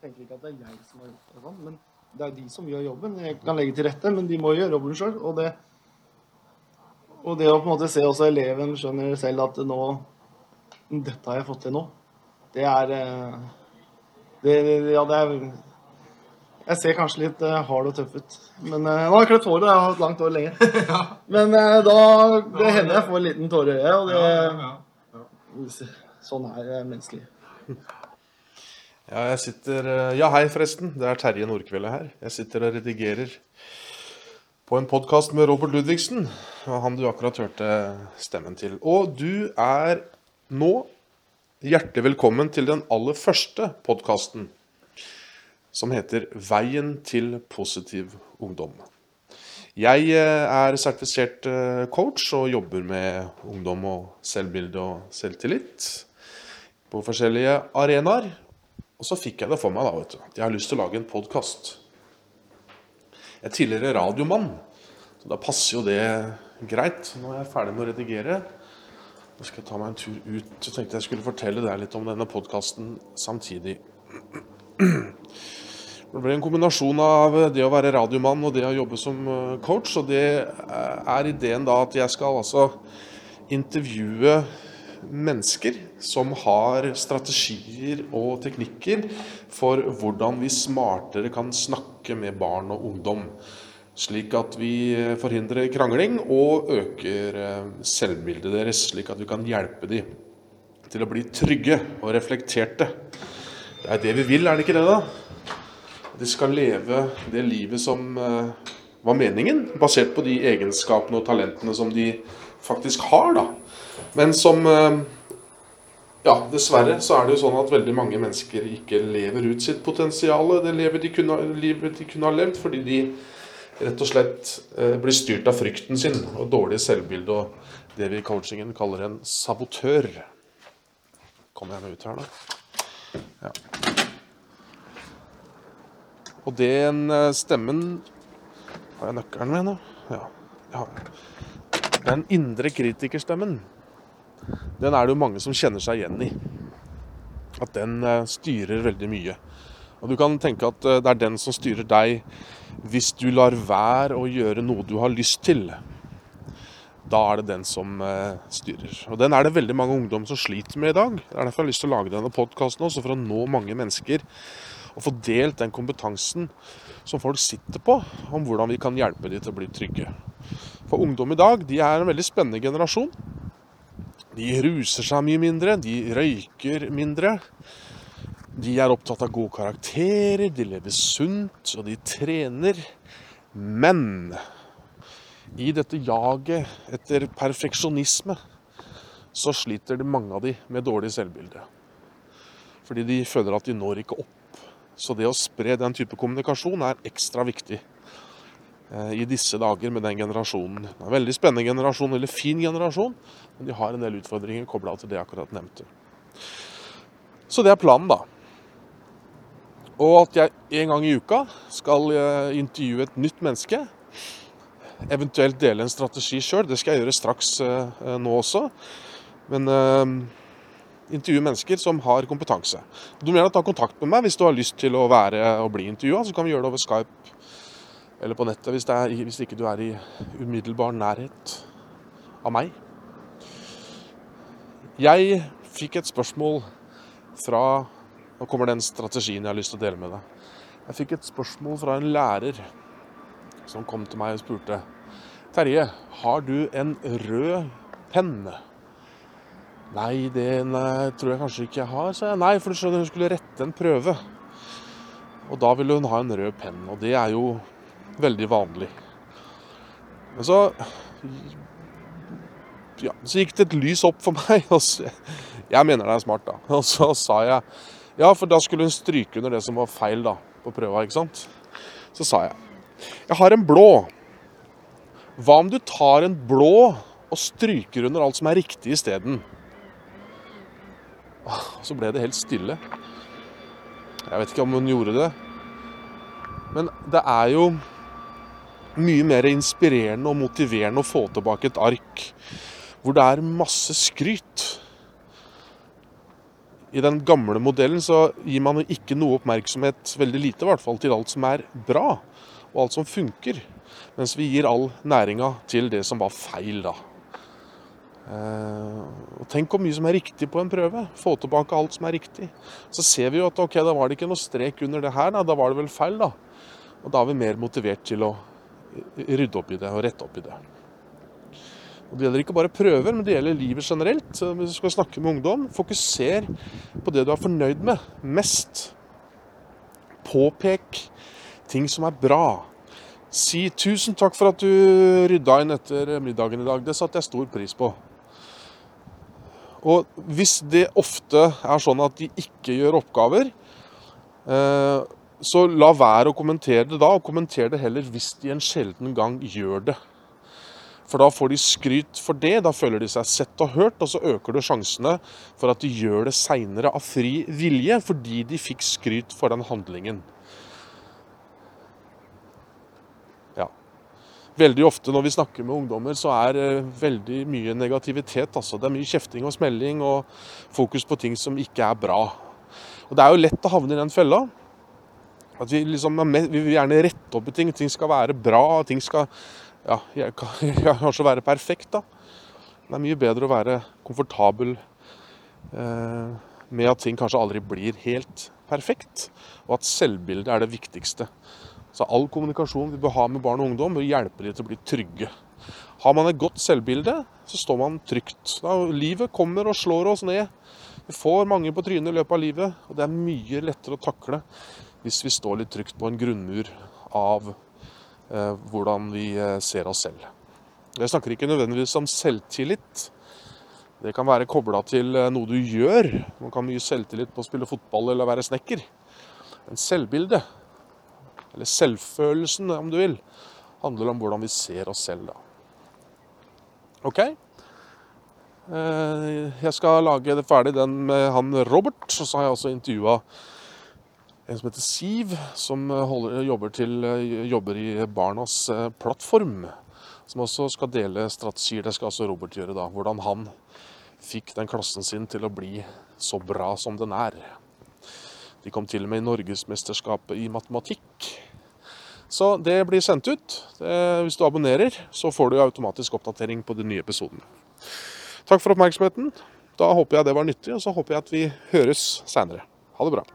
tenker ikke at det er jeg som har gjort det sånn, men det er de som gjør jobben. Jeg kan legge til rette, men de må gjøre jobben sjøl. Og, det- og det å på en måte se også eleven skjønner selv at nå Dette har jeg fått til nå. Det er eh, det, Ja, det er Jeg ser kanskje litt eh, hard og tøff ut. Men eh, nå har jeg kløpt håret. Jeg har hatt langt hår lenge. Men da Det hender jeg får en liten tåre i øyet, og det Sånn er det menneskelig. Ja, jeg sitter eh, Ja, hei, forresten. Det er Terje Nordkveldet her. Jeg sitter og redigerer på en podkast med Robert Ludvigsen. Han du akkurat hørte stemmen til. Og du er nå hjertelig velkommen til den aller første podkasten, som heter 'Veien til positiv ungdom'. Jeg eh, er sertifisert eh, coach og jobber med ungdom og selvbilde og selvtillit på forskjellige arenaer. Og så fikk jeg det for meg da, vet du, jeg har lyst til å lage en podkast. Jeg er tidligere radiomann, så da passer jo det greit. Nå er jeg ferdig med å redigere. Nå skal jeg ta meg en tur ut. Så tenkte jeg skulle fortelle deg litt om denne podkasten samtidig. Det ble en kombinasjon av det å være radiomann og det å jobbe som eh, coach. Og det er ideen da at jeg skal altså intervjue mennesker som har strategier og teknikker for hvordan vi smartere kan snakke med barn og ungdom. Slik at vi forhindrer krangling og øker eh, selvbildet deres, slik at vi kan hjelpe dem til å bli trygge og reflekterte. Det er det vi vil, er det ikke det, da? De skal leve det livet som eh, var meningen, basert på de egenskapene og talentene som de faktisk har, da. Men som eh, Ja, dessverre så er det jo sånn at veldig mange mennesker ikke lever ut sitt potensial, det lever de kunne, livet de kunne ha levd, fordi de rett og slett eh, blir styrt av frykten sin og dårlig selvbilde og det vi i coachingen kaller en sabotør. Kommer jeg meg ut her, da? Ja. Og den eh, stemmen Har jeg nøkkelen med nå? Ja. ja. Den indre kritikerstemmen, den er det jo mange som kjenner seg igjen i. At den eh, styrer veldig mye. Og du kan tenke at eh, det er den som styrer deg hvis du lar være å gjøre noe du har lyst til. Da er det den som eh, styrer. Og den er det veldig mange ungdom som sliter med i dag. Det er derfor jeg har lyst til å lage denne podkasten også, for å nå mange mennesker. Og få delt den kompetansen som folk sitter på, om hvordan vi kan hjelpe dem til å bli trygge. For ungdom i dag de er en veldig spennende generasjon. De ruser seg mye mindre, de røyker mindre. De er opptatt av gode karakterer, de lever sunt, og de trener. Men i dette jaget etter perfeksjonisme så sliter det mange av de med dårlig selvbilde. Fordi de føler at de når ikke opp. Så det å spre den type kommunikasjon er ekstra viktig i disse dager med den generasjonen. Det er en veldig spennende generasjon, eller fin generasjon, men de har en del utfordringer kobla til det jeg akkurat nevnte. Så det er planen, da. Og at jeg en gang i uka skal eh, intervjue et nytt menneske. Eventuelt dele en strategi sjøl. Det skal jeg gjøre straks eh, nå også. Men eh, intervjue mennesker som har kompetanse. Du må gjerne ta kontakt med meg hvis du har lyst til å være og bli intervjua. Så kan vi gjøre det over Skype eller på nettet hvis, er, hvis ikke du er i umiddelbar nærhet av meg. Jeg fikk et spørsmål fra Nå kommer den strategien jeg har lyst til å dele med deg. Jeg fikk et spørsmål fra en lærer som kom til meg og spurte Terje, har du en rød penn? Nei, det nei, tror jeg kanskje ikke jeg har, sa jeg. Nei, for du skjønner, hun skulle rette en prøve. Og da ville hun ha en rød penn, og det er jo veldig vanlig. Men så ja, så gikk det et lys opp for meg. Så, jeg mener det er smart, da. Og så sa jeg Ja, for da skulle hun stryke under det som var feil da, på prøva, ikke sant. Så sa jeg Jeg har en blå. Hva om du tar en blå og stryker under alt som er riktig isteden? Så ble det helt stille. Jeg vet ikke om hun gjorde det. Men det er jo mye mer inspirerende og motiverende å få tilbake et ark hvor det er masse skryt. I den gamle modellen så gir man jo ikke noe oppmerksomhet, veldig lite i hvert fall, til alt som er bra, og alt som funker. Mens vi gir all næringa til det som var feil, da. Eh, og tenk hvor mye som er riktig på en prøve. Få tilbake alt som er riktig. Så ser vi jo at ok, da var det ikke noe strek under det her, da, da var det vel feil, da. Og da er vi mer motivert til å rydde opp i det og rette opp i det. Og Det gjelder ikke bare prøver, men det gjelder livet generelt. Så Hvis du skal snakke med ungdom, fokuser på det du er fornøyd med mest. Påpek ting som er bra. Si 'tusen takk for at du rydda inn etter middagen i dag'. Det satte jeg stor pris på. Og hvis det ofte er sånn at de ikke gjør oppgaver, eh, så la være å kommentere det da, og kommenter det heller hvis de en sjelden gang gjør det. For da får de skryt for det, da føler de seg sett og hørt, og så øker det sjansene for at de gjør det seinere av fri vilje, fordi de fikk skryt for den handlingen. Ja. Veldig ofte når vi snakker med ungdommer, så er det veldig mye negativitet. Altså. Det er mye kjefting og smelling og fokus på ting som ikke er bra. Og Det er jo lett å havne i den fella. At vi, liksom, vi vil gjerne rette opp i ting. Ting skal være bra. Ting skal ja, kanskje være perfekt, da. Det er mye bedre å være komfortabel eh, med at ting kanskje aldri blir helt perfekt, og at selvbildet er det viktigste. Så all kommunikasjon vi bør ha med barn og ungdom, bør hjelpe dem til å bli trygge. Har man et godt selvbilde, så står man trygt. Da, livet kommer og slår oss ned. Vi får mange på trynet i løpet av livet, og det er mye lettere å takle hvis vi står litt trygt på en grunnmur av eh, hvordan vi eh, ser oss selv. Jeg snakker ikke nødvendigvis om selvtillit. Det kan være kobla til eh, noe du gjør. Man kan ha mye selvtillit på å spille fotball eller være snekker. Men selvbildet, eller selvfølelsen om du vil, handler om hvordan vi ser oss selv da. OK? Jeg skal lage ferdig den med han Robert, og så har jeg også intervjua en som heter Siv, som eh, holder, jobber, til, eh, jobber i Barnas eh, plattform. Som også skal dele strategier. Det skal altså Robert gjøre. da, Hvordan han fikk den klassen sin til å bli så bra som den er. De kom til og med i Norgesmesterskapet i matematikk. Så det blir sendt ut. Hvis du abonnerer, så får du automatisk oppdatering på de nye episodene. Takk for oppmerksomheten. Da håper jeg det var nyttig, og så håper jeg at vi høres seinere. Ha det bra.